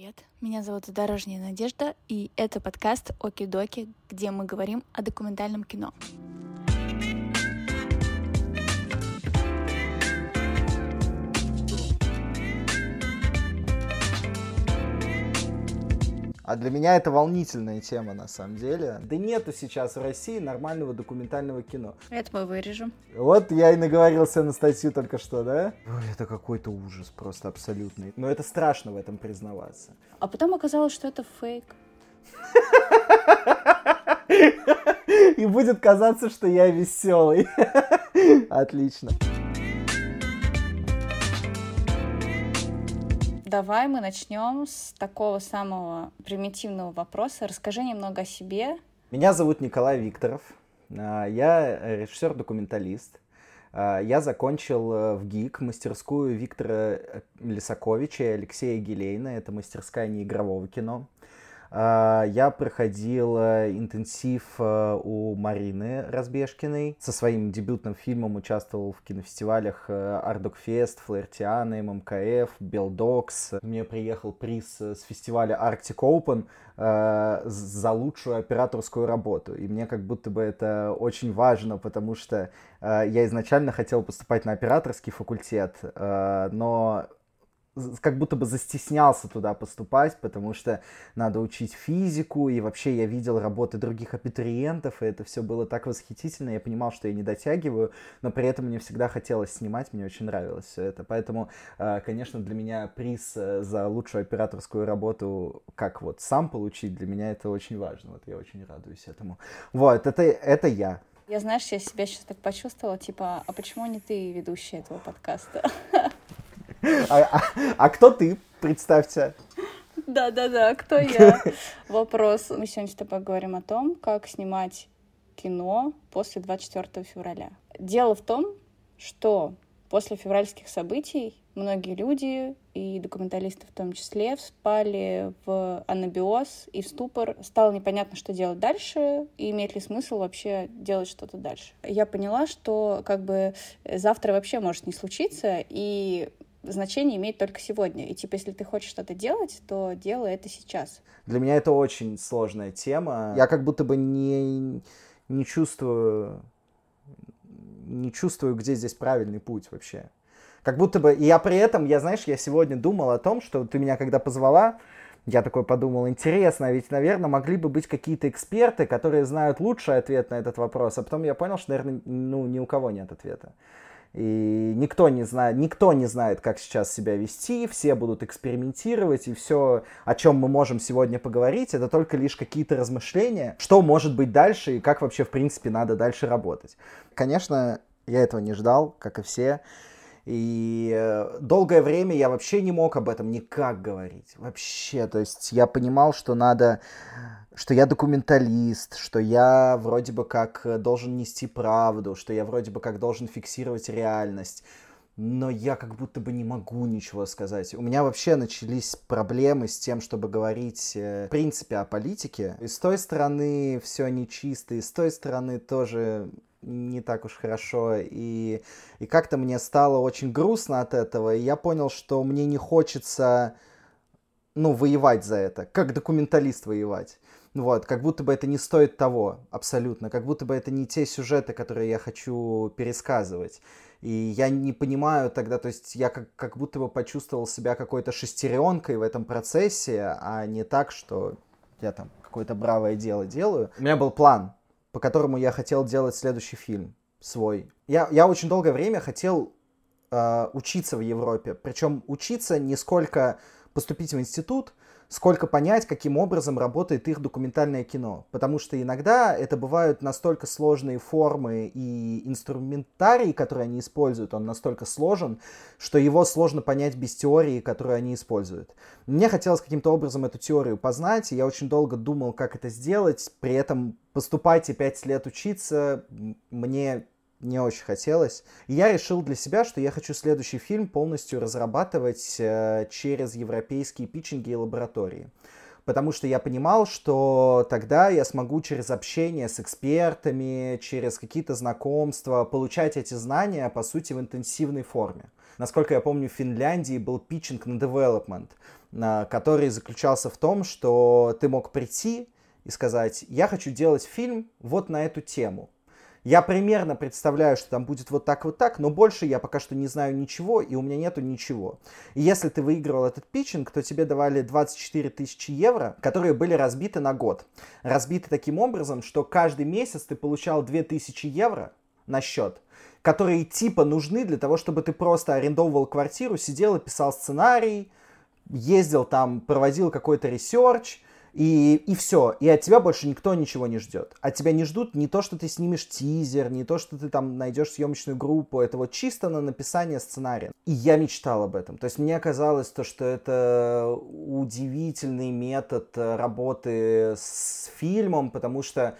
привет! Меня зовут Дорожняя Надежда, и это подкаст Оки-Доки, где мы говорим о документальном кино. А для меня это волнительная тема, на самом деле. Да нету сейчас в России нормального документального кино. Это мы вырежем. Вот я и наговорился на статью только что, да? Ой, это какой-то ужас просто абсолютный. Но это страшно в этом признаваться. А потом оказалось, что это фейк. И будет казаться, что я веселый. Отлично. Давай мы начнем с такого самого примитивного вопроса. Расскажи немного о себе. Меня зовут Николай Викторов. А, я режиссер-документалист. А, я закончил э, в ГИК мастерскую Виктора Лисаковича и Алексея Гелейна. Это мастерская неигрового кино. А, я проходил э, интенсив э, у Марины Разбежкиной. Со своим дебютным фильмом участвовал в кинофестивалях Артдокфест, Флаэртиана, ММКФ, Белдокс. Мне приехал приз с фестиваля Arctic Open э, за лучшую операторскую работу. И мне как будто бы это очень важно, потому что я изначально хотел поступать на операторский факультет, но как будто бы застеснялся туда поступать, потому что надо учить физику, и вообще я видел работы других абитуриентов, и это все было так восхитительно, я понимал, что я не дотягиваю, но при этом мне всегда хотелось снимать, мне очень нравилось все это, поэтому, э, конечно, для меня приз э, за лучшую операторскую работу, как вот сам получить, для меня это очень важно, вот я очень радуюсь этому. Вот, это, это я. Я, знаешь, я себя сейчас так почувствовала, типа, а почему не ты ведущая этого подкаста? А, а, а кто ты? Представься. Да-да-да, кто я? Вопрос. Мы сегодня с тобой говорим о том, как снимать кино после 24 февраля. Дело в том, что после февральских событий многие люди, и документалисты в том числе, вспали в анабиоз и в ступор. Стало непонятно, что делать дальше, и имеет ли смысл вообще делать что-то дальше. Я поняла, что как бы завтра вообще может не случиться, и значение имеет только сегодня. И типа, если ты хочешь что-то делать, то делай это сейчас. Для меня это очень сложная тема. Я как будто бы не, не чувствую, не чувствую, где здесь правильный путь вообще. Как будто бы, и я при этом, я, знаешь, я сегодня думал о том, что ты меня когда позвала, я такой подумал, интересно, ведь, наверное, могли бы быть какие-то эксперты, которые знают лучший ответ на этот вопрос, а потом я понял, что, наверное, ну, ни у кого нет ответа. И никто не знает, никто не знает, как сейчас себя вести, все будут экспериментировать, и все, о чем мы можем сегодня поговорить, это только лишь какие-то размышления, что может быть дальше и как вообще, в принципе, надо дальше работать. Конечно, я этого не ждал, как и все. И э, долгое время я вообще не мог об этом никак говорить. Вообще, то есть я понимал, что надо что я документалист, что я вроде бы как э, должен нести правду, что я вроде бы как должен фиксировать реальность. Но я как будто бы не могу ничего сказать. У меня вообще начались проблемы с тем, чтобы говорить э, в принципе о политике. И с той стороны все нечисто, и с той стороны тоже не так уж хорошо. И, и как-то мне стало очень грустно от этого. И я понял, что мне не хочется ну, воевать за это, как документалист воевать. Вот, как будто бы это не стоит того, абсолютно. Как будто бы это не те сюжеты, которые я хочу пересказывать. И я не понимаю тогда, то есть я как, как будто бы почувствовал себя какой-то шестеренкой в этом процессе, а не так, что я там какое-то бравое дело делаю. У меня был план, по которому я хотел делать следующий фильм свой. Я, я очень долгое время хотел э, учиться в Европе. Причем учиться не сколько поступить в институт, сколько понять, каким образом работает их документальное кино. Потому что иногда это бывают настолько сложные формы и инструментарий, которые они используют, он настолько сложен, что его сложно понять без теории, которую они используют. Мне хотелось каким-то образом эту теорию познать, и я очень долго думал, как это сделать, при этом поступать и пять лет учиться мне не очень хотелось. Я решил для себя, что я хочу следующий фильм полностью разрабатывать э, через европейские питчинги и лаборатории. Потому что я понимал, что тогда я смогу через общение с экспертами, через какие-то знакомства получать эти знания, по сути, в интенсивной форме. Насколько я помню, в Финляндии был питчинг на development. а, который заключался в том, что ты мог прийти и сказать, я хочу делать фильм вот на эту тему. Я примерно представляю, что там будет вот так, вот так, но больше я пока что не знаю ничего, и у меня нету ничего. И если ты выигрывал этот питчинг, то тебе давали 24 тысячи евро, которые были разбиты на год. Разбиты таким образом, что каждый месяц ты получал 2000 евро на счет, которые типа нужны для того, чтобы ты просто арендовывал квартиру, сидел и писал сценарий, ездил там, проводил какой-то research, и, и все. И от тебя больше никто ничего не ждет. От тебя не ждут не то, что ты снимешь тизер, не то, что ты там найдешь съемочную группу. Это вот чисто на написание сценария. И я мечтал об этом. То есть мне казалось то, что это удивительный метод работы с фильмом, потому что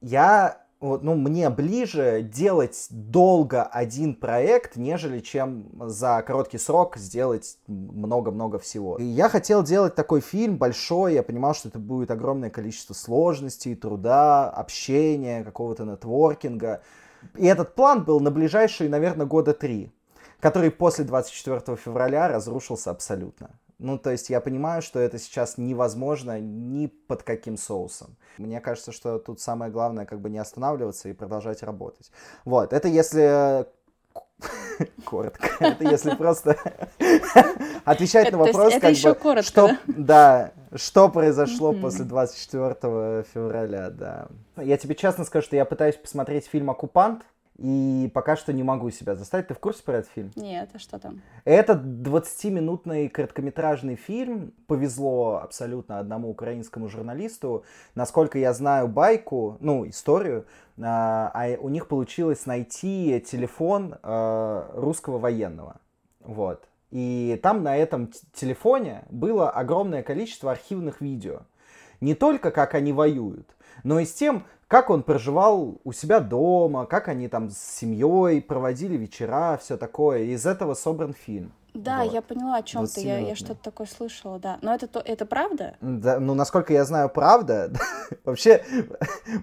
я вот, ну, мне ближе делать долго один проект, нежели чем за короткий срок сделать много-много всего. И я хотел делать такой фильм большой, я понимал, что это будет огромное количество сложностей, труда, общения, какого-то нетворкинга. И этот план был на ближайшие, наверное, года три, который после 24 февраля разрушился абсолютно. Ну, то есть я понимаю, что это сейчас невозможно ни под каким соусом. Мне кажется, что тут самое главное как бы не останавливаться и продолжать работать. Вот, это если коротко. Это если просто отвечать на вопрос, как бы, что, да, что произошло после 24 февраля, да. Я тебе честно скажу, что я пытаюсь посмотреть фильм «Оккупант», и пока что не могу себя заставить. Ты в курсе про этот фильм? Нет, а что там? Это 20-минутный короткометражный фильм. Повезло абсолютно одному украинскому журналисту. Насколько я знаю байку, ну, историю, а, а у них получилось найти телефон а, русского военного. Вот. И там на этом телефоне было огромное количество архивных видео. Не только как они воюют, но и с тем, как он проживал у себя дома, как они там с семьей проводили вечера, все такое. Из этого собран фильм. Да, вот. я поняла, о чем ты. Я, я что-то такое слышала, да. Но это, это правда? Да, ну, насколько я знаю, правда. вообще,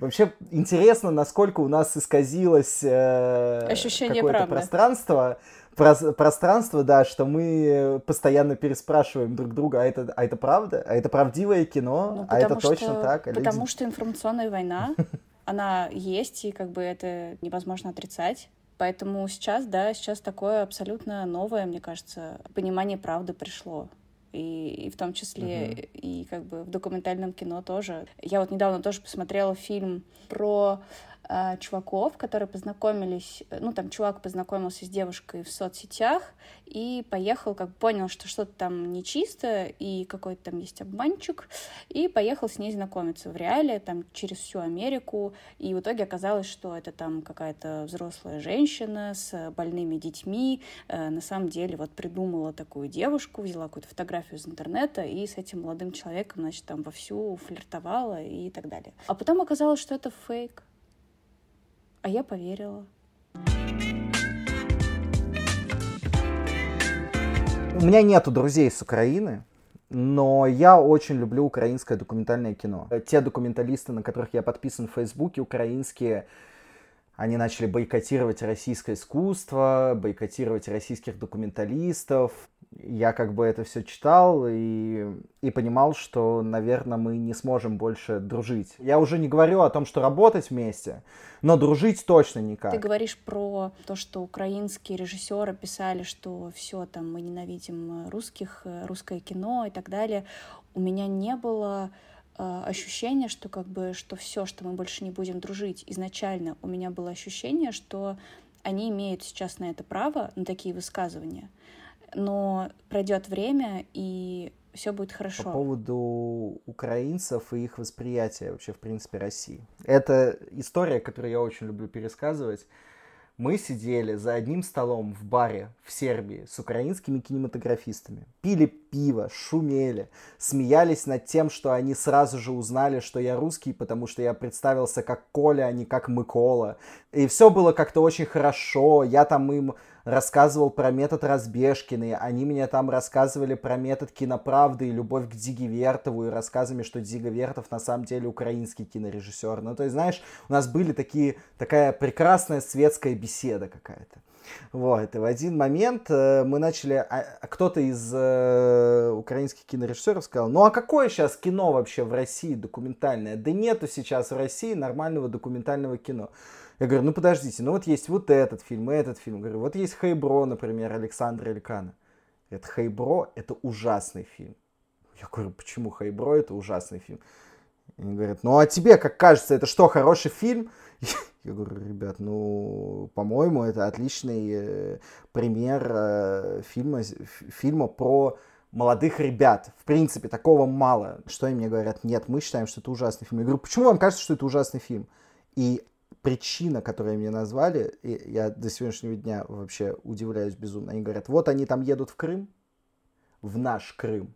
вообще интересно, насколько у нас исказилось э, какое-то пространство пространство, да, что мы постоянно переспрашиваем друг друга, а это, а это правда? А это правдивое кино? Ну, а это что, точно так? А потому люди... что информационная война, она есть, и как бы это невозможно отрицать. Поэтому сейчас, да, сейчас такое абсолютно новое, мне кажется, понимание правды пришло. И, и в том числе uh-huh. и как бы в документальном кино тоже. Я вот недавно тоже посмотрела фильм про э, чуваков, которые познакомились, ну, там чувак познакомился с девушкой в соцсетях и поехал, как понял, что что-то там нечисто, и какой-то там есть обманчик, и поехал с ней знакомиться в реале, там, через всю Америку, и в итоге оказалось, что это там какая-то взрослая женщина с больными детьми, э, на самом деле вот придумала такую девушку, взяла какую-то фотографию из интернета, и с этим молодым человеком, значит, там вовсю флиртовала и так далее. А потом оказалось, что это фейк. А я поверила. У меня нету друзей с Украины, но я очень люблю украинское документальное кино. Те документалисты, на которых я подписан в Фейсбуке, украинские, они начали бойкотировать российское искусство, бойкотировать российских документалистов я как бы это все читал и, и понимал, что, наверное, мы не сможем больше дружить. Я уже не говорю о том, что работать вместе, но дружить точно никак. Ты говоришь про то, что украинские режиссеры писали, что все там мы ненавидим русских, русское кино и так далее. У меня не было ощущение, что как бы что все, что мы больше не будем дружить. Изначально у меня было ощущение, что они имеют сейчас на это право, на такие высказывания но пройдет время, и все будет хорошо. По поводу украинцев и их восприятия вообще, в принципе, России. Это история, которую я очень люблю пересказывать. Мы сидели за одним столом в баре в Сербии с украинскими кинематографистами. Пили пиво, шумели, смеялись над тем, что они сразу же узнали, что я русский, потому что я представился как Коля, а не как Микола. И все было как-то очень хорошо. Я там им рассказывал про метод Разбежкины, они мне там рассказывали про метод киноправды и любовь к Диге Вертову, и рассказами, что Дига Вертов на самом деле украинский кинорежиссер. Ну, то есть, знаешь, у нас были такие, такая прекрасная светская беседа какая-то. Вот, и в один момент э, мы начали, а, а кто-то из э, украинских кинорежиссеров сказал, ну а какое сейчас кино вообще в России документальное? Да нету сейчас в России нормального документального кино. Я говорю, ну подождите, ну вот есть вот этот фильм, этот фильм. Говорю, вот есть Хейбро, например, Александра Элькана. Это Хейбро, это ужасный фильм. Я говорю, почему Хейбро это ужасный фильм? Они говорят, ну а тебе как кажется, это что, хороший фильм? Я говорю, ребят, ну, по-моему, это отличный э, пример э, фильма, фильма про молодых ребят. В принципе, такого мало. Что они мне говорят? Нет, мы считаем, что это ужасный фильм. Я говорю, почему вам кажется, что это ужасный фильм? И причина, которую мне назвали, и я до сегодняшнего дня вообще удивляюсь безумно. Они говорят, вот они там едут в Крым, в наш Крым.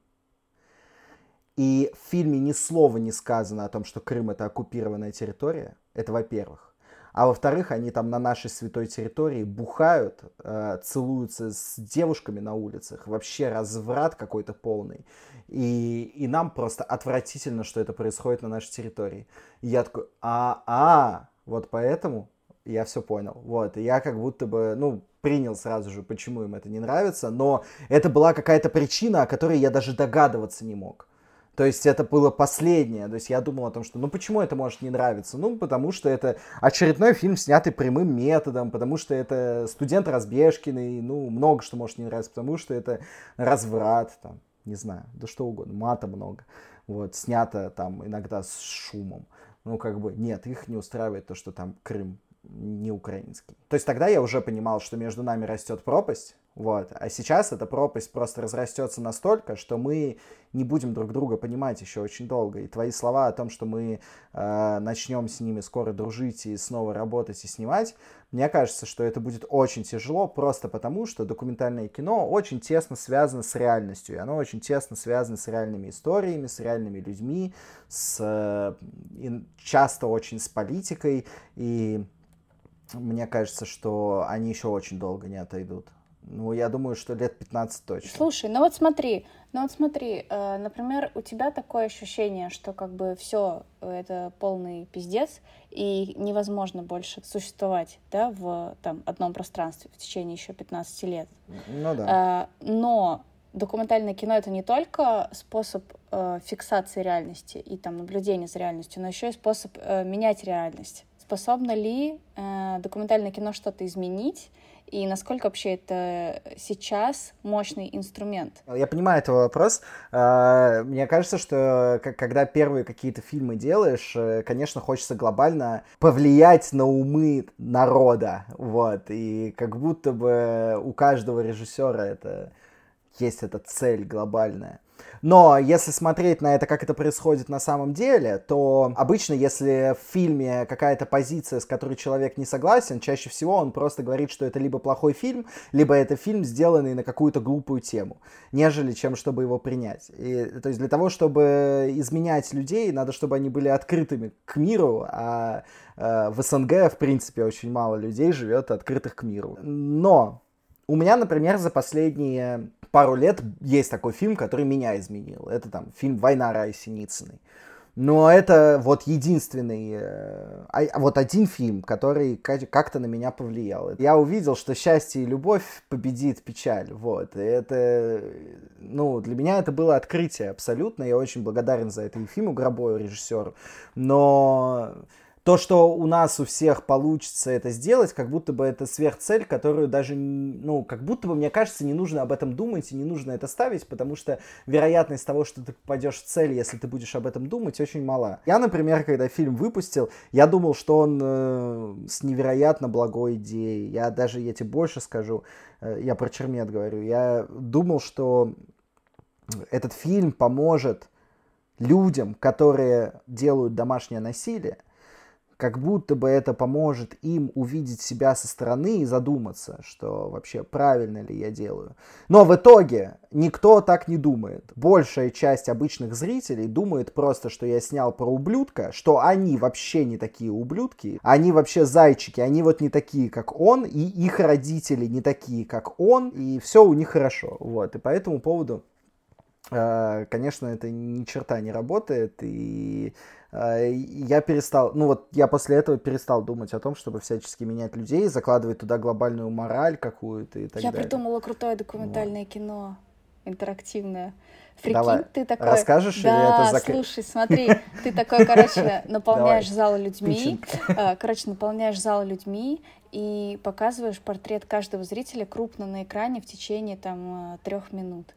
И в фильме ни слова не сказано о том, что Крым это оккупированная территория. Это во-первых. А во-вторых, они там на нашей святой территории бухают, э, целуются с девушками на улицах. Вообще разврат какой-то полный. И, и нам просто отвратительно, что это происходит на нашей территории. И я такой, а-а, вот поэтому я все понял. Вот, и я как будто бы, ну, принял сразу же, почему им это не нравится, но это была какая-то причина, о которой я даже догадываться не мог. То есть это было последнее. То есть я думал о том, что ну почему это может не нравиться? Ну потому что это очередной фильм, снятый прямым методом, потому что это студент Разбежкиный, ну много что может не нравиться, потому что это разврат, там, не знаю, да что угодно, мата много. Вот, снято там иногда с шумом. Ну, как бы, нет, их не устраивает то, что там Крым не украинский. То есть тогда я уже понимал, что между нами растет пропасть, вот. А сейчас эта пропасть просто разрастется настолько, что мы не будем друг друга понимать еще очень долго. И твои слова о том, что мы э, начнем с ними скоро дружить и снова работать и снимать, мне кажется, что это будет очень тяжело, просто потому что документальное кино очень тесно связано с реальностью. И оно очень тесно связано с реальными историями, с реальными людьми, с, э, часто очень с политикой. И мне кажется, что они еще очень долго не отойдут. Ну, я думаю, что лет 15 точно. Слушай, ну вот смотри, ну вот смотри, э, например, у тебя такое ощущение, что как бы все это полный пиздец, и невозможно больше существовать, да, в там одном пространстве в течение еще 15 лет. Ну да. Э, но документальное кино это не только способ э, фиксации реальности и там наблюдения за реальностью, но еще и способ э, менять реальность. Способно ли э, документальное кино что-то изменить? И насколько вообще это сейчас мощный инструмент? Я понимаю этот вопрос. А, мне кажется, что когда первые какие-то фильмы делаешь, э, конечно, хочется глобально повлиять на умы народа, вот, и как будто бы у каждого режиссера это есть эта цель глобальная. Но если смотреть на это, как это происходит на самом деле, то обычно, если в фильме какая-то позиция, с которой человек не согласен, чаще всего он просто говорит, что это либо плохой фильм, либо это фильм, сделанный на какую-то глупую тему, нежели чем чтобы его принять. И, то есть для того, чтобы изменять людей, надо, чтобы они были открытыми к миру, а э, в СНГ, в принципе, очень мало людей живет открытых к миру. Но у меня, например, за последние пару лет есть такой фильм, который меня изменил. Это там фильм «Война Раи Синицыной». Но это вот единственный, э, а, вот один фильм, который как-то на меня повлиял. Я увидел, что счастье и любовь победит печаль. Вот. И это, ну, для меня это было открытие абсолютно. Я очень благодарен за это и фильму Гробою, режиссеру. Но то, что у нас у всех получится это сделать, как будто бы это сверхцель, которую даже, ну, как будто бы, мне кажется, не нужно об этом думать и не нужно это ставить, потому что вероятность того, что ты попадешь в цель, если ты будешь об этом думать, очень мала. Я, например, когда фильм выпустил, я думал, что он э, с невероятно благой идеей. Я даже, я тебе больше скажу, э, я про Чермет говорю, я думал, что этот фильм поможет людям, которые делают домашнее насилие, как будто бы это поможет им увидеть себя со стороны и задуматься, что вообще правильно ли я делаю. Но в итоге никто так не думает. Большая часть обычных зрителей думает просто, что я снял про ублюдка, что они вообще не такие ублюдки, они вообще зайчики, они вот не такие, как он, и их родители не такие, как он, и все у них хорошо. Вот, и по этому поводу э, конечно, это ни черта не работает, и я перестал, ну вот я после этого перестал думать о том, чтобы всячески менять людей, закладывать туда глобальную мораль какую-то и так я далее. Я придумала крутое документальное вот. кино, интерактивное. Прикинь, Давай. ты такой... Расскажешь да, или это зак... слушай, смотри, ты такой, короче, наполняешь зал людьми, э, короче, наполняешь зал людьми и показываешь портрет каждого зрителя крупно на экране в течение там э, трех минут.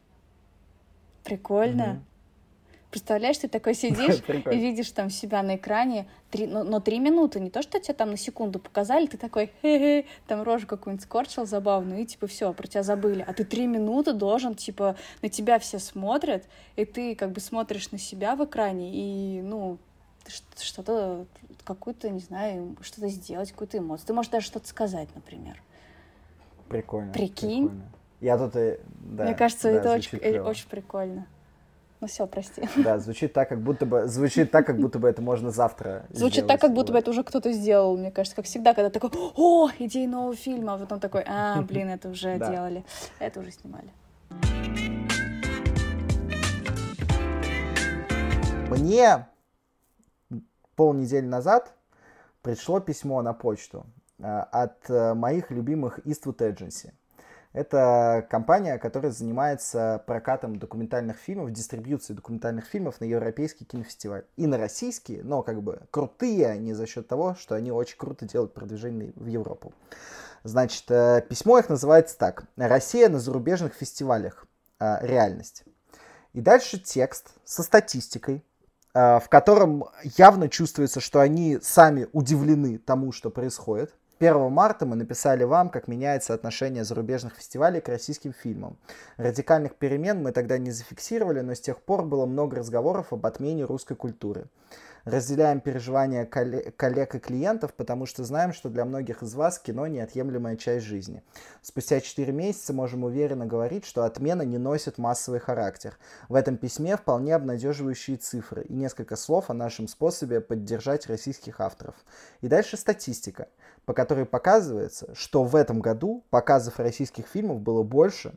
Прикольно. Представляешь, ты такой сидишь и видишь там себя на экране, три, но, но три минуты, не то, что тебе там на секунду показали, ты такой, хе-хе, там рожу какую-нибудь скорчил забавную, и типа все, про тебя забыли. А ты три минуты должен, типа, на тебя все смотрят, и ты как бы смотришь на себя в экране, и, ну, что-то, какую-то, не знаю, что-то сделать, какую-то эмоцию. Ты можешь даже что-то сказать, например. Прикольно. Прикинь. Прикольно. Я тут и... Да, Мне кажется, да, это очень, э, очень прикольно. Ну все, прости. Да, звучит так, как будто бы звучит так, как будто бы это можно завтра. Звучит сделать. так, как будто бы это уже кто-то сделал, мне кажется, как всегда, когда такой, о, идея нового фильма, а потом такой, а, блин, это уже делали, это уже снимали. Мне полнедели назад пришло письмо на почту э, от э, моих любимых Eastwood Agency. Это компания, которая занимается прокатом документальных фильмов, дистрибьюцией документальных фильмов на европейский кинофестиваль. И на российские, но как бы крутые они за счет того, что они очень круто делают продвижение в Европу. Значит, э, письмо их называется так. «Россия на зарубежных фестивалях. Э, реальность». И дальше текст со статистикой, э, в котором явно чувствуется, что они сами удивлены тому, что происходит. 1 марта мы написали вам, как меняется отношение зарубежных фестивалей к российским фильмам. Радикальных перемен мы тогда не зафиксировали, но с тех пор было много разговоров об отмене русской культуры. Разделяем переживания коллег и клиентов, потому что знаем, что для многих из вас кино неотъемлемая часть жизни. Спустя 4 месяца можем уверенно говорить, что отмена не носит массовый характер. В этом письме вполне обнадеживающие цифры и несколько слов о нашем способе поддержать российских авторов. И дальше статистика, по которой показывается, что в этом году показов российских фильмов было больше,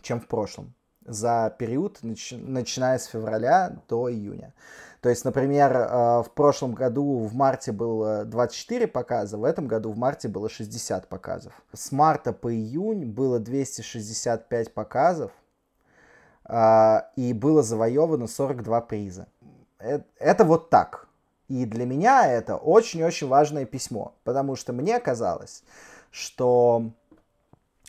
чем в прошлом за период, начиная с февраля до июня. То есть, например, э, в прошлом году в марте было 24 показа, в этом году в марте было 60 показов. С марта по июнь было 265 показов, э, и было завоевано 42 приза. Это, это вот так. И для меня это очень-очень важное письмо, потому что мне казалось, что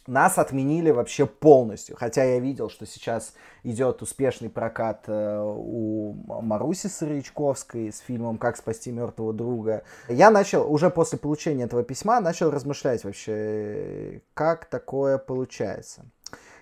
нас отменили вообще полностью. Хотя я видел, что сейчас идет успешный прокат э, у Маруси Сырячковской с фильмом «Как спасти мертвого друга». Я начал, уже после получения этого письма, начал размышлять вообще, как такое получается.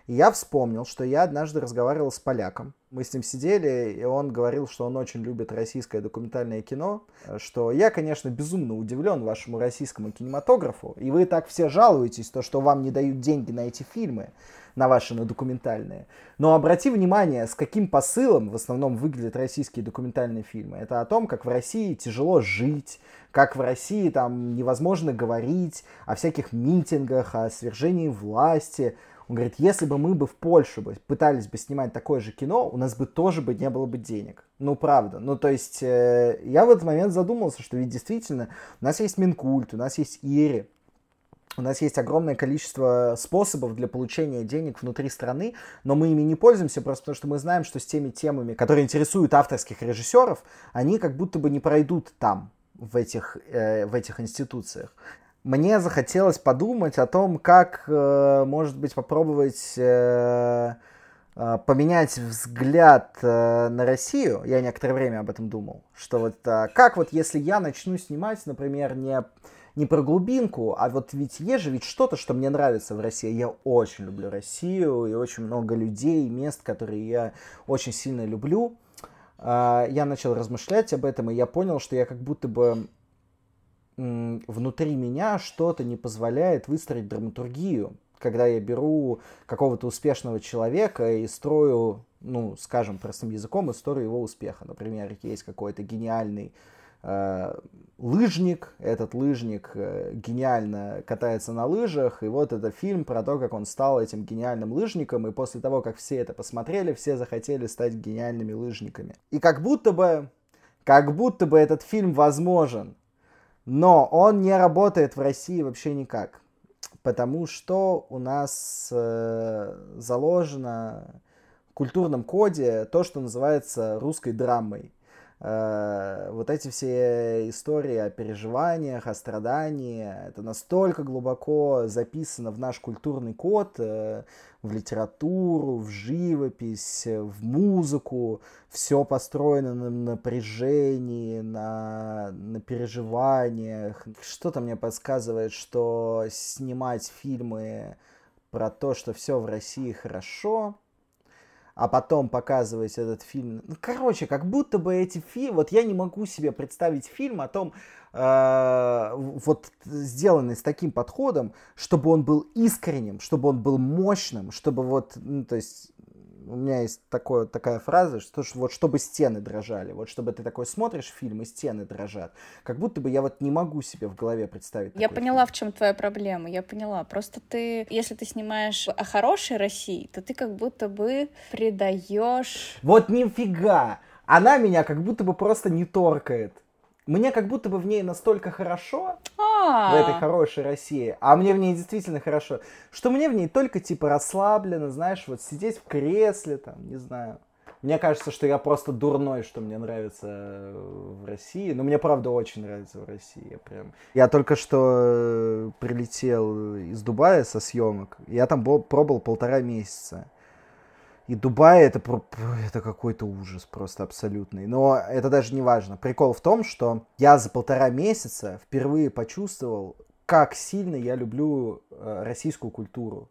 И я вспомнил, что я однажды разговаривал с поляком. Мы с ним сидели, и он говорил, что он очень любит российское документальное кино, что я, конечно, безумно удивлен вашему российскому кинематографу, и вы так все жалуетесь, то, что вам не дают деньги на эти фильмы, на ваши на документальные. Но обрати внимание, с каким посылом в основном выглядят российские документальные фильмы. Это о том, как в России тяжело жить, как в России там невозможно говорить о всяких митингах, о свержении власти, он говорит, если бы мы бы в Польше бы пытались бы снимать такое же кино, у нас бы тоже бы не было бы денег. Ну, правда. Ну, то есть, э, я в этот момент задумался, что ведь действительно у нас есть Минкульт, у нас есть ИРИ, у нас есть огромное количество способов для получения денег внутри страны, но мы ими не пользуемся просто потому, что мы знаем, что с теми темами, которые интересуют авторских режиссеров, они как будто бы не пройдут там, в этих, э, в этих институциях мне захотелось подумать о том, как, э, может быть, попробовать э, э, поменять взгляд на Россию. Я некоторое время об этом думал. Что вот как вот если я начну снимать, например, не, не про глубинку, а вот ведь есть же ведь что-то, что мне нравится в России. Я очень люблю Россию и очень много людей, мест, которые я очень сильно люблю. Я начал размышлять об этом, и я понял, что я как будто бы внутри меня что-то не позволяет выстроить драматургию, когда я беру какого-то успешного человека и строю, ну, скажем простым языком, историю его успеха. Например, есть какой-то гениальный э, лыжник, этот лыжник э, гениально катается на лыжах, и вот это фильм про то, как он стал этим гениальным лыжником, и после того, как все это посмотрели, все захотели стать гениальными лыжниками. И как будто бы, как будто бы этот фильм возможен, но он не работает в России вообще никак, потому что у нас э, заложено в культурном коде то, что называется русской драмой вот эти все истории о переживаниях, о страдании, это настолько глубоко записано в наш культурный код, э, в литературу, в живопись, в музыку, все построено на напряжении, на, на переживаниях. Что-то мне подсказывает, что снимать фильмы про то, что все в России хорошо, а потом показывать этот фильм. Ну, короче, как будто бы эти фильмы... Вот я не могу себе представить фильм о том, э, вот сделанный с таким подходом, чтобы он был искренним, чтобы он был мощным, чтобы вот, ну, то есть у меня есть такое, такая фраза, что вот чтобы стены дрожали, вот чтобы ты такой смотришь фильм и стены дрожат, как будто бы я вот не могу себе в голове представить. Я поняла, фильм. в чем твоя проблема, я поняла. Просто ты, если ты снимаешь о хорошей России, то ты как будто бы придаешь. Вот нифига! Она меня как будто бы просто не торкает мне как будто бы в ней настолько хорошо, в этой хорошей России, а мне в ней действительно хорошо, что мне в ней только типа расслаблено, знаешь, вот сидеть в кресле, там, не знаю. Мне кажется, что я просто дурной, что мне нравится в России. Но мне правда очень нравится в России. Я, прям... я только что э, прилетел из Дубая со съемок. Я там был, пробыл полтора месяца. И Дубай это, это какой-то ужас просто абсолютный. Но это даже не важно. Прикол в том, что я за полтора месяца впервые почувствовал, как сильно я люблю э, российскую культуру.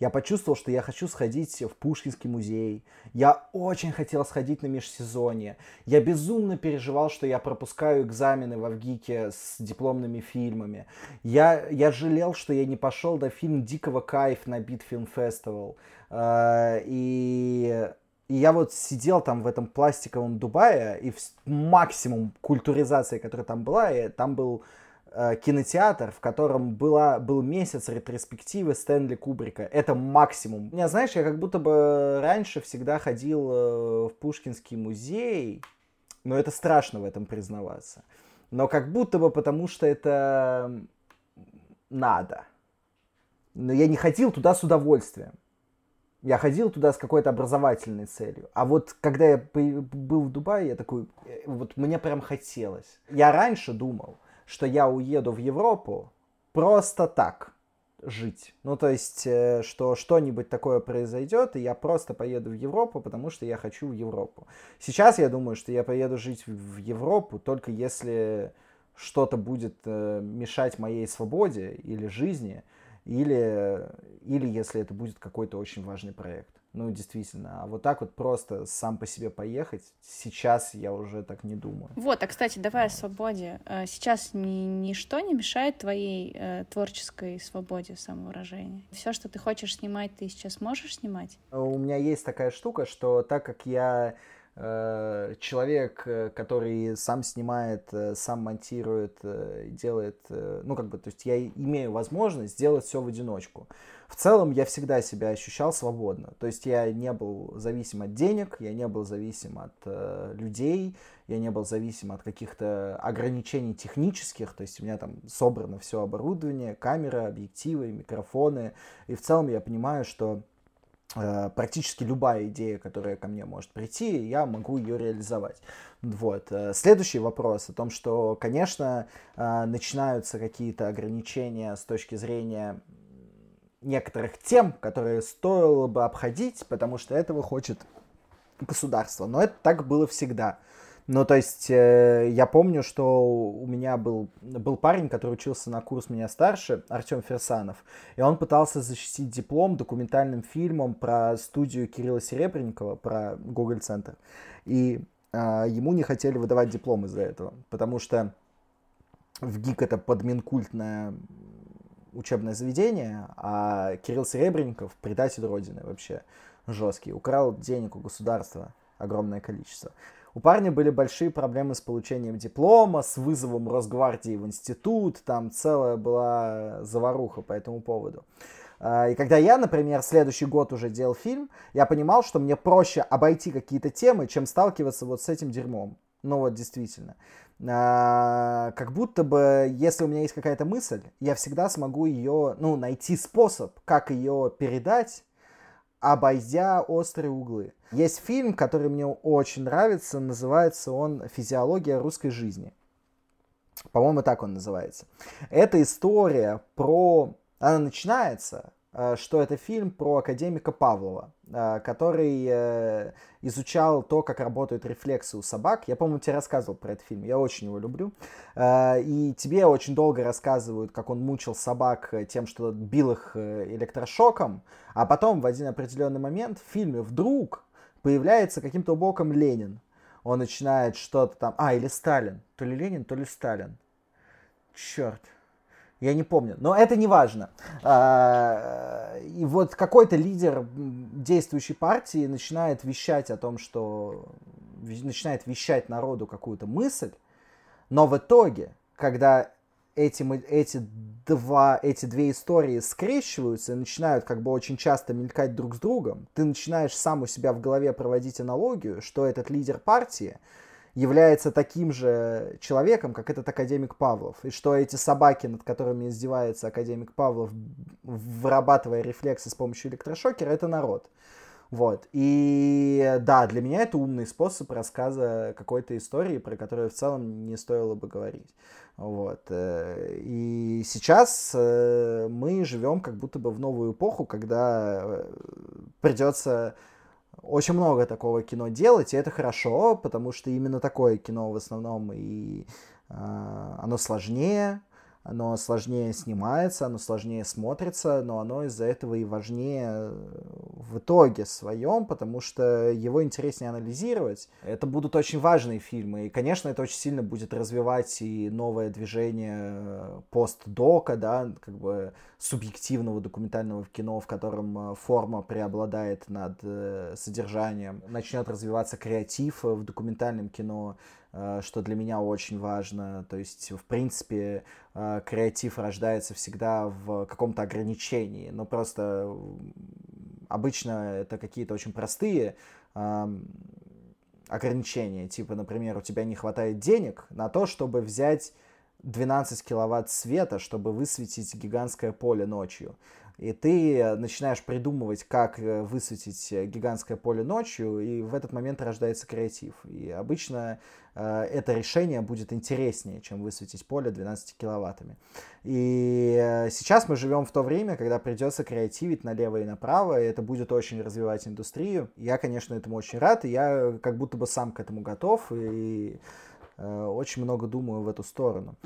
Я почувствовал, что я хочу сходить в Пушкинский музей. Я очень хотел сходить на межсезонье. Я безумно переживал, что я пропускаю экзамены в Авгике с дипломными фильмами. Я, я жалел, что я не пошел на фильм «Дикого кайф» на Битфильм Фестивал. Э, и и я вот сидел там в этом пластиковом Дубае, и максимум культуризации, которая там была, и там был кинотеатр, в котором была, был месяц ретроспективы Стэнли Кубрика. Это максимум. Меня, знаешь, я как будто бы раньше всегда ходил э, в Пушкинский музей, но это страшно в этом признаваться. Но как будто бы потому, что это надо. Но я не ходил туда с удовольствием. Я ходил туда с какой-то образовательной целью. А вот когда я был в Дубае, я такой, э, вот мне прям хотелось. Я раньше думал, что я уеду в Европу просто так жить. Ну, то есть, э, что что-нибудь такое произойдет, и я просто поеду в Европу, потому что я хочу в Европу. Сейчас я думаю, что я поеду жить в Европу только если что-то будет э, мешать моей свободе или жизни, или, или если это будет какой-то очень важный проект. Ну, действительно. А вот так вот просто сам по себе поехать, сейчас я уже так не думаю. Вот, а, кстати, давай о свободе. Э, сейчас ни, ничто не мешает твоей э, творческой свободе самовыражения. Все, что ты хочешь снимать, ты сейчас можешь снимать? У меня есть такая штука, что так как я Э, человек, э, который сам снимает, э, сам монтирует, делает, ну как бы, то есть я имею возможность сделать все в одиночку. В целом я всегда себя ощущал свободно, то есть я не был зависим от денег, я не был зависим от э, людей, я не был зависим от каких-то ограничений технических, то есть у меня там собрано все оборудование, камера, объективы, микрофоны, и в целом я понимаю, что Э, практически любая идея, которая ко мне может прийти, я могу ее реализовать. Вот. Э, следующий вопрос о том, что, конечно, э, начинаются какие-то ограничения с точки зрения некоторых тем, которые стоило бы обходить, потому что этого хочет государство. Но это так было всегда. Ну, то есть, э, я помню, что у меня был, был парень, который учился на курс меня старше, Артем Ферсанов, и он пытался защитить диплом документальным фильмом про студию Кирилла Серебренникова, про Google Центр. И э, ему не хотели выдавать диплом из-за этого, потому что в ГИК это подминкультное учебное заведение, а Кирилл Серебренников предатель Родины вообще жесткий, украл денег у государства огромное количество. У парня были большие проблемы с получением диплома, с вызовом Росгвардии в институт, там целая была заваруха по этому поводу. А, и когда я, например, следующий год уже делал фильм, я понимал, что мне проще обойти какие-то темы, чем сталкиваться вот с этим дерьмом. Ну вот, действительно. А, как будто бы, если у меня есть какая-то мысль, я всегда смогу ее, ну, найти способ, как ее передать, обойдя острые углы. Есть фильм, который мне очень нравится, называется он «Физиология русской жизни». По-моему, так он называется. Это история про... Она начинается Э, что это фильм про академика Павлова, который э, изучал то, как работают рефлексы у собак. Я, по-моему, тебе рассказывал про этот фильм, я очень его люблю. И тебе очень долго рассказывают, как он мучил собак тем, что бил их электрошоком, а потом в один определенный момент в фильме вдруг появляется каким-то боком Ленин. Он начинает что-то там... А, или Сталин. То ли Ленин, то ли Сталин. Черт. Я не помню, но это не важно. А, и вот какой-то лидер действующей партии начинает вещать о том, что начинает вещать народу какую-то мысль, но в итоге, когда эти, эти, два, эти две истории скрещиваются и начинают как бы очень часто мелькать друг с другом, ты начинаешь сам у себя в голове проводить аналогию, что этот лидер партии является таким же человеком, как этот академик Павлов. И что эти собаки, над которыми издевается академик Павлов, вырабатывая рефлексы с помощью электрошокера, это народ. Вот. И да, для меня это умный способ рассказа какой-то истории, про которую в целом не стоило бы говорить. Вот. Э, и сейчас э, мы живем как будто бы в новую эпоху, когда э, придется очень много такого кино делать, и это хорошо, потому что именно такое кино в основном и э, оно сложнее, оно сложнее снимается, оно сложнее смотрится, но оно из-за этого и важнее в итоге своем, потому что его интереснее анализировать. Это будут очень важные фильмы, и, конечно, это очень сильно будет развивать и новое движение постдока, да, как бы субъективного документального кино, в котором форма преобладает над э, содержанием. Начнет развиваться креатив в документальном кино, Э, что для меня очень важно. То есть, в принципе, э, креатив рождается всегда в каком-то ограничении. Но просто обычно это какие-то очень простые ограничения. Типа, например, у тебя не хватает денег на то, чтобы взять 12 киловатт света, чтобы высветить гигантское поле ночью. И ты начинаешь придумывать, как э, высветить гигантское поле ночью, и в этот момент рождается креатив. И обычно э, это решение будет интереснее, чем высветить поле 12 киловаттами. И э, сейчас мы живем в то время, когда придется креативить налево и направо, и это будет очень развивать индустрию. Я, конечно, этому очень рад, и я как будто бы сам к этому готов, и э, очень много думаю в эту сторону.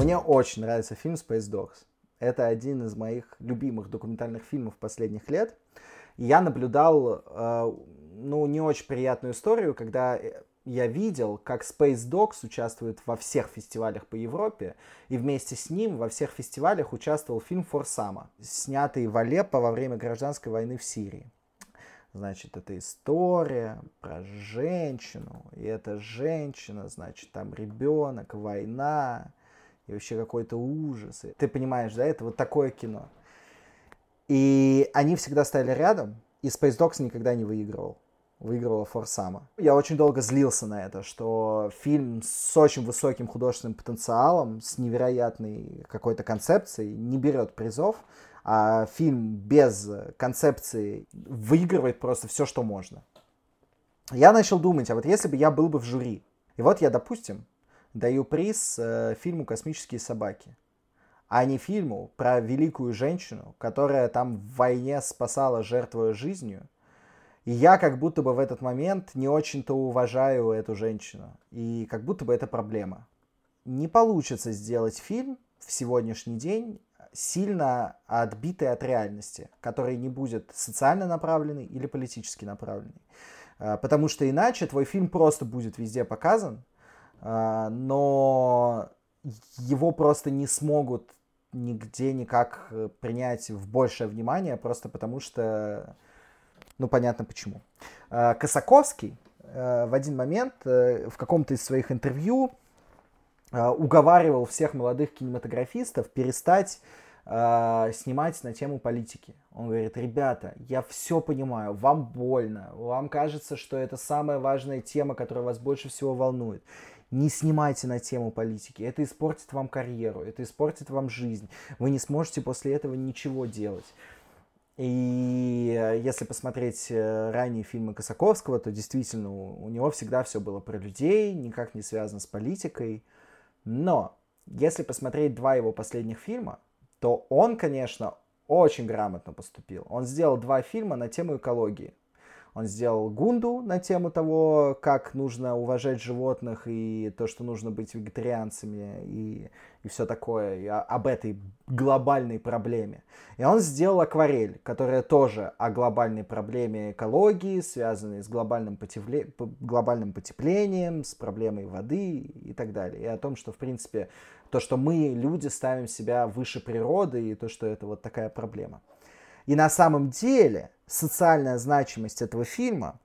Мне очень нравится фильм Space Dogs. Это один из моих любимых документальных фильмов последних лет. Я наблюдал, э, ну, не очень приятную историю, когда я видел, как Space Dogs участвует во всех фестивалях по Европе, и вместе с ним во всех фестивалях участвовал фильм «Форсама», снятый в Алеппо во время гражданской войны в Сирии. Значит, это история про женщину, и эта женщина, значит, там ребенок, война, и вообще какой-то ужас. Ты понимаешь, да, это вот такое кино. И они всегда стояли рядом, и Space Dogs никогда не выигрывал. Выигрывала Форсама. Я очень долго злился на это, что фильм с очень высоким художественным потенциалом, с невероятной какой-то концепцией, не берет призов, а фильм без концепции выигрывает просто все, что можно. Я начал думать, а вот если бы я был бы в жюри, и вот я, допустим, даю приз э, фильму «Космические собаки», а не фильму про великую женщину, которая там в войне спасала, жертвуя жизнью. И я как будто бы в этот момент не очень-то уважаю эту женщину. И как будто бы это проблема. Не получится сделать фильм в сегодняшний день сильно отбитый от реальности, который не будет социально направленный или политически направленный. Э, потому что иначе твой фильм просто будет везде показан, но его просто не смогут нигде никак э, принять в большее внимание, просто потому что Ну, понятно почему. Э, Косаковский э, в один момент э, в каком-то из своих интервью уговаривал всех молодых кинематографистов перестать снимать на тему политики. Он говорит, ребята, я все понимаю, вам больно, вам кажется, что это самая важная тема, которая вас больше всего волнует. Не снимайте на тему политики, это испортит вам карьеру, это испортит вам жизнь. Вы не сможете после этого ничего делать. И э, если посмотреть э, ранние фильмы Косаковского, то действительно у него всегда все было про людей, никак не связано с политикой. Но если посмотреть два его последних фильма, то он, конечно, очень грамотно поступил. Он сделал два фильма на тему экологии. Он сделал Гунду на тему того, как нужно уважать животных и то, что нужно быть вегетарианцами и, и все такое, и об этой глобальной проблеме. И он сделал Акварель, которая тоже о глобальной проблеме экологии, связанной с глобальным, потепле... глобальным потеплением, с проблемой воды и так далее. И о том, что, в принципе, то, что мы, люди, ставим себя выше природы, и то, что это вот такая проблема. И на самом деле социальная значимость этого фильма,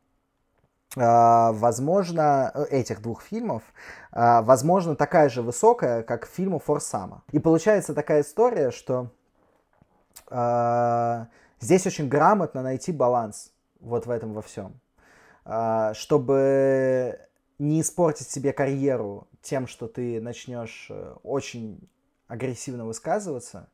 а, возможно, этих двух фильмов, а, возможно, такая же высокая, как фильму Форсама. И получается такая история, что а, здесь очень грамотно найти баланс вот в этом во всем. Чтобы не испортить себе карьеру тем, что ты начнешь э, очень агрессивно высказываться,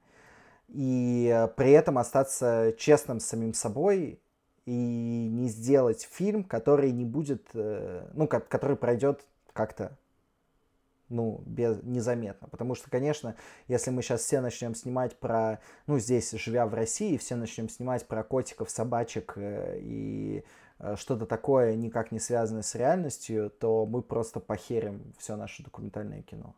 и э, при этом остаться честным с самим собой и не сделать фильм, который не будет, э, ну, который пройдет как-то ну, без, незаметно. Потому что, конечно, если мы сейчас все начнем снимать про, ну, здесь, живя в России, все начнем снимать про котиков, собачек э, и что-то такое, никак не связанное с реальностью, то мы просто похерим все наше документальное кино.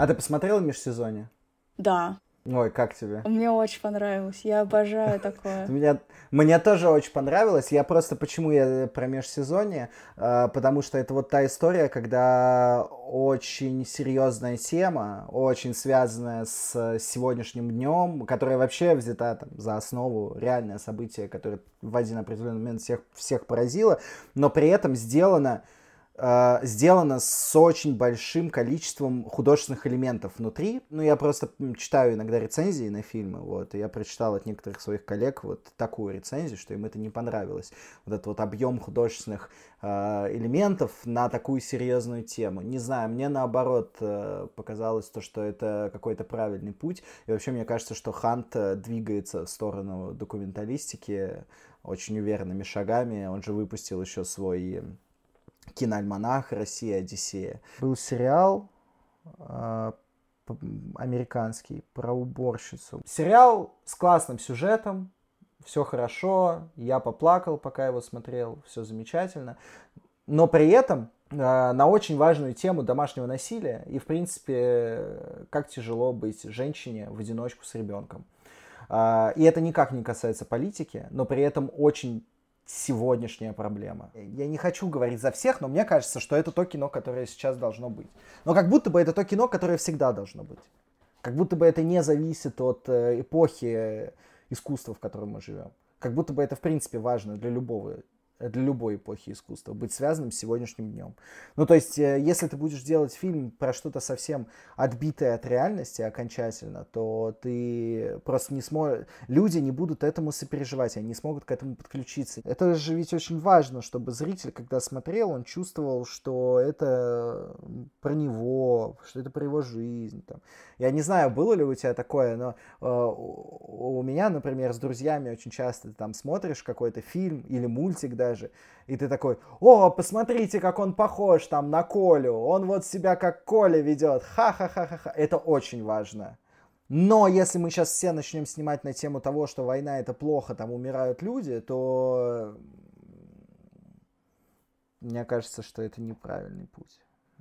А ты посмотрела межсезонье? Да. Ой, как тебе? Мне очень понравилось. Я обожаю такое. Мне, мне тоже очень понравилось. Я просто почему я про межсезонье? А, потому что это вот та история, когда очень серьезная тема, очень связанная с сегодняшним днем, которая вообще взята там, за основу реальное событие, которое в один определенный момент всех, всех поразило, но при этом сделано э, сделано с очень большим количеством художественных элементов внутри. Ну, я просто читаю иногда рецензии на фильмы, вот, и я прочитал от некоторых своих коллег вот такую рецензию, что им это не понравилось. Вот этот вот объем художественных э, элементов на такую серьезную тему. Не знаю, мне наоборот э, показалось то, что это какой-то правильный путь. И вообще мне кажется, что Хант э, двигается в сторону документалистики очень уверенными шагами. Он же выпустил еще свой киноальманах «Россия. Одиссея». Был сериал э, американский про уборщицу. Сериал с классным сюжетом, все хорошо, я поплакал, пока его смотрел, все замечательно. Но при этом э, на очень важную тему домашнего насилия и, в принципе, как тяжело быть женщине в одиночку с ребенком. Э, и это никак не касается политики, но при этом очень сегодняшняя проблема. Я не хочу говорить за всех, но мне кажется, что это то кино, которое сейчас должно быть. Но как будто бы это то кино, которое всегда должно быть. Как будто бы это не зависит от э, эпохи искусства, в котором мы живем. Как будто бы это, в принципе, важно для любого для любой эпохи искусства, быть связанным с сегодняшним днем. Ну, то есть, э, если ты будешь делать фильм про что-то совсем отбитое от реальности окончательно, то ты просто не сможешь... Люди не будут этому сопереживать, они не смогут к этому подключиться. Это же ведь очень важно, чтобы зритель, когда смотрел, он чувствовал, что это про него, что это про его жизнь. Там. Я не знаю, было ли у тебя такое, но э, у меня, например, с друзьями очень часто ты там смотришь какой-то фильм или мультик даже, и ты такой, о, посмотрите, как он похож там на Колю, он вот себя как Коля ведет, ха-ха-ха-ха-ха. Это очень важно. Но если мы сейчас все начнем снимать на тему того, что война это плохо, там умирают люди, то мне кажется, что это неправильный путь.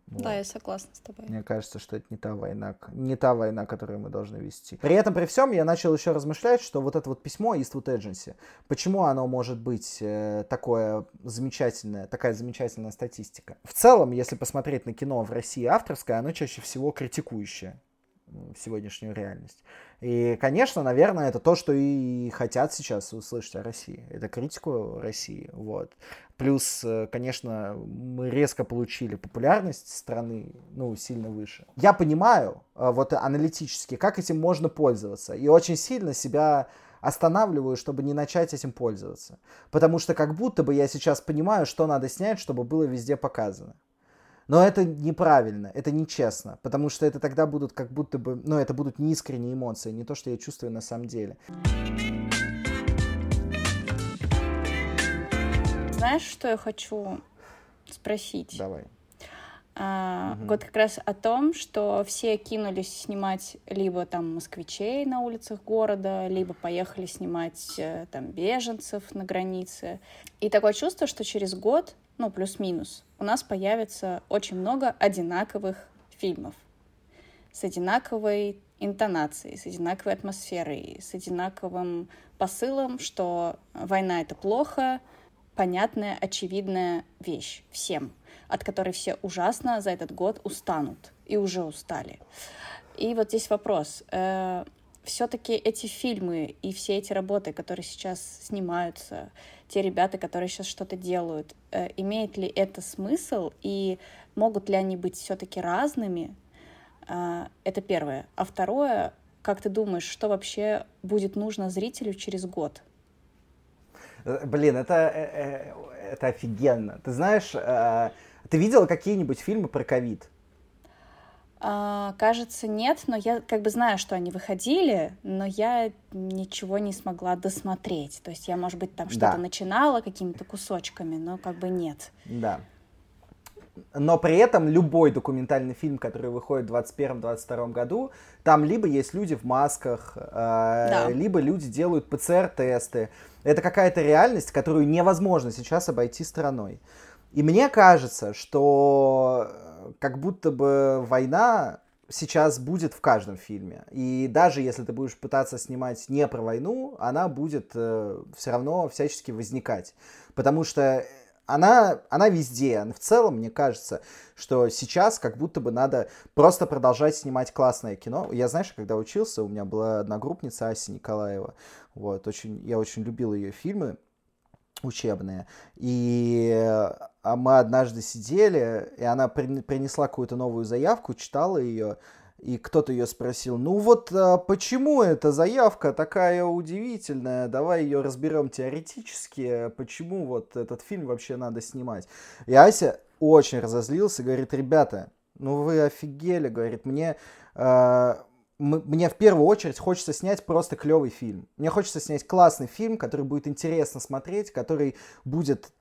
Вот. Да, я согласна с тобой. Мне кажется, что это не та война, не та война, которую мы должны вести. При этом, при всем, я начал еще размышлять, что вот это вот письмо Eastwood Agency, почему оно может быть э, такое замечательное, такая замечательная статистика? В целом, если посмотреть на кино в России авторское, оно чаще всего критикующее сегодняшнюю реальность. И, конечно, наверное, это то, что и хотят сейчас услышать о России. Это критику России, вот. Плюс, э, конечно, мы резко получили популярность страны, ну, сильно выше. Я понимаю, э, вот аналитически, как этим можно пользоваться. И очень сильно себя останавливаю, чтобы не начать этим пользоваться. Потому что как будто бы я сейчас понимаю, что надо снять, чтобы было везде показано. Но это неправильно, это нечестно, потому что это тогда будут как будто бы, ну, это будут неискренние эмоции, не то, что я чувствую на самом деле. Знаешь, что я хочу спросить? Давай. А, угу. Вот как раз о том, что все кинулись снимать либо там москвичей на улицах города, либо поехали снимать э, там беженцев на границе. И такое чувство, что через год ну, плюс-минус, у нас появится очень много одинаковых фильмов с одинаковой интонацией, с одинаковой атмосферой, с одинаковым посылом, что война — это плохо, понятная, очевидная вещь всем, от которой все ужасно за этот год устанут и уже устали. И вот здесь вопрос. Э, все-таки эти фильмы и все эти работы, которые сейчас снимаются, те ребята, которые сейчас что-то делают, э, имеет ли это смысл и могут ли они быть все-таки разными? Э, это первое. А второе, как ты думаешь, что вообще будет нужно зрителю через год? Э, блин, это, это офигенно. Ты знаешь, ты видела какие-нибудь фильмы про ковид? А, кажется, нет, но я как бы знаю, что они выходили, но я ничего не смогла досмотреть. То есть я, может быть, там что-то да. начинала какими-то кусочками, но как бы нет. Да. Но при этом любой документальный фильм, который выходит в 2021-2022 году, там либо есть люди в масках, э, да. либо люди делают ПЦР-тесты. Это какая-то реальность, которую невозможно сейчас обойти стороной. И мне кажется, что как будто бы война сейчас будет в каждом фильме. И даже если ты будешь пытаться снимать не про войну, она будет э, все равно всячески возникать. Потому что она, она везде. В целом, мне кажется, что сейчас как будто бы надо просто продолжать снимать классное кино. Я, знаешь, когда учился, у меня была одногруппница Ася Николаева. Вот, очень, я очень любил ее фильмы учебные. И а мы однажды сидели, и она принесла какую-то новую заявку, читала ее, и кто-то ее спросил, ну вот а почему эта заявка такая удивительная, давай ее разберем теоретически, почему вот этот фильм вообще надо снимать. И Ася очень разозлился, говорит, ребята, ну вы офигели, говорит, мне... Э, мне в первую очередь хочется снять просто клевый фильм. Мне хочется снять классный фильм, который будет интересно смотреть, который будет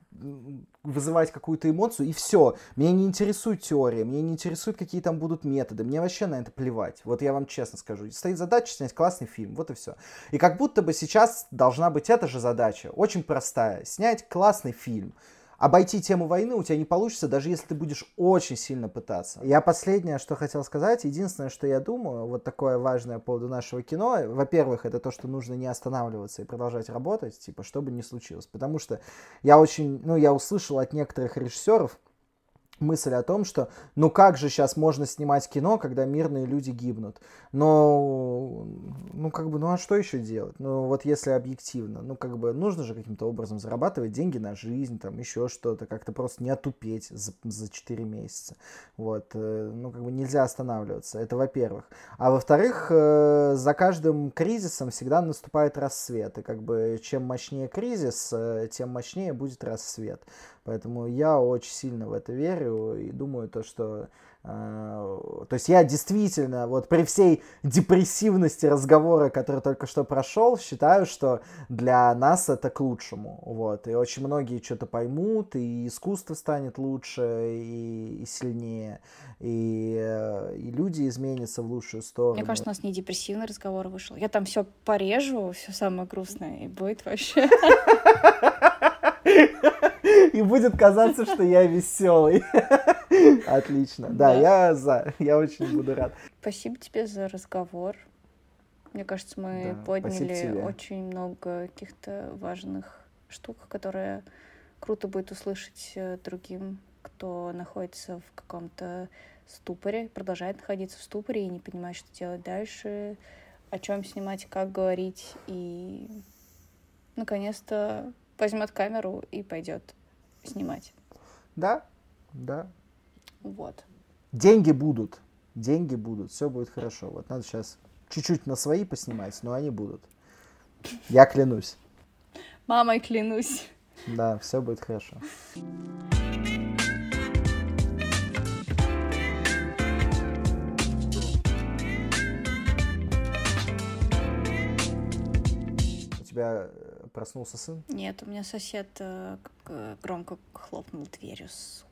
вызывать какую-то эмоцию, и все. Меня не интересует теория, меня не интересует, какие там будут методы, мне вообще на это плевать. Вот я вам честно скажу. Стоит задача снять классный фильм, вот и все. И как будто бы сейчас должна быть эта же задача, очень простая, снять классный фильм обойти тему войны у тебя не получится, даже если ты будешь очень сильно пытаться. Я последнее, что хотел сказать, единственное, что я думаю, вот такое важное по поводу нашего кино, во-первых, это то, что нужно не останавливаться и продолжать работать, типа, что бы ни случилось. Потому что я очень, ну, я услышал от некоторых режиссеров, мысль о том, что ну как же сейчас можно снимать кино, когда мирные люди гибнут. Но, ну как бы, ну а что еще делать? Ну вот если объективно, ну как бы нужно же каким-то образом зарабатывать деньги на жизнь, там еще что-то, как-то просто не отупеть за, за 4 месяца. Вот, э, ну как бы нельзя останавливаться, это во-первых. А во-вторых, э, за каждым кризисом всегда наступает рассвет, и как бы чем мощнее кризис, э, тем мощнее будет рассвет. Поэтому я очень сильно в это верю и думаю то, что э, то есть я действительно, вот при всей депрессивности разговора, который только что прошел, считаю, что для нас это к лучшему. Вот. И очень многие что-то поймут, и искусство станет лучше и, и сильнее, и, э, и люди изменятся в лучшую сторону. Мне кажется, у нас не депрессивный разговор вышел. Я там все порежу, все самое грустное, и будет вообще... И будет казаться, что я веселый. Отлично. Да, я за. Я очень буду рад. Спасибо тебе за разговор. Мне кажется, мы да, подняли очень много каких-то важных штук, которые круто будет услышать э, другим, кто находится в каком-то ступоре, продолжает находиться в ступоре и не понимает, что делать дальше. о чем снимать, как говорить, и наконец-то возьмет камеру и пойдет снимать. Да, да. Вот. Деньги будут, деньги будут, все будет хорошо. Вот надо сейчас чуть-чуть на свои поснимать, но они будут. Я клянусь. Мамой клянусь. Да, все будет хорошо. У тебя э, проснулся сын? Нет, у меня сосед э, громко хлопнул дверью, сука.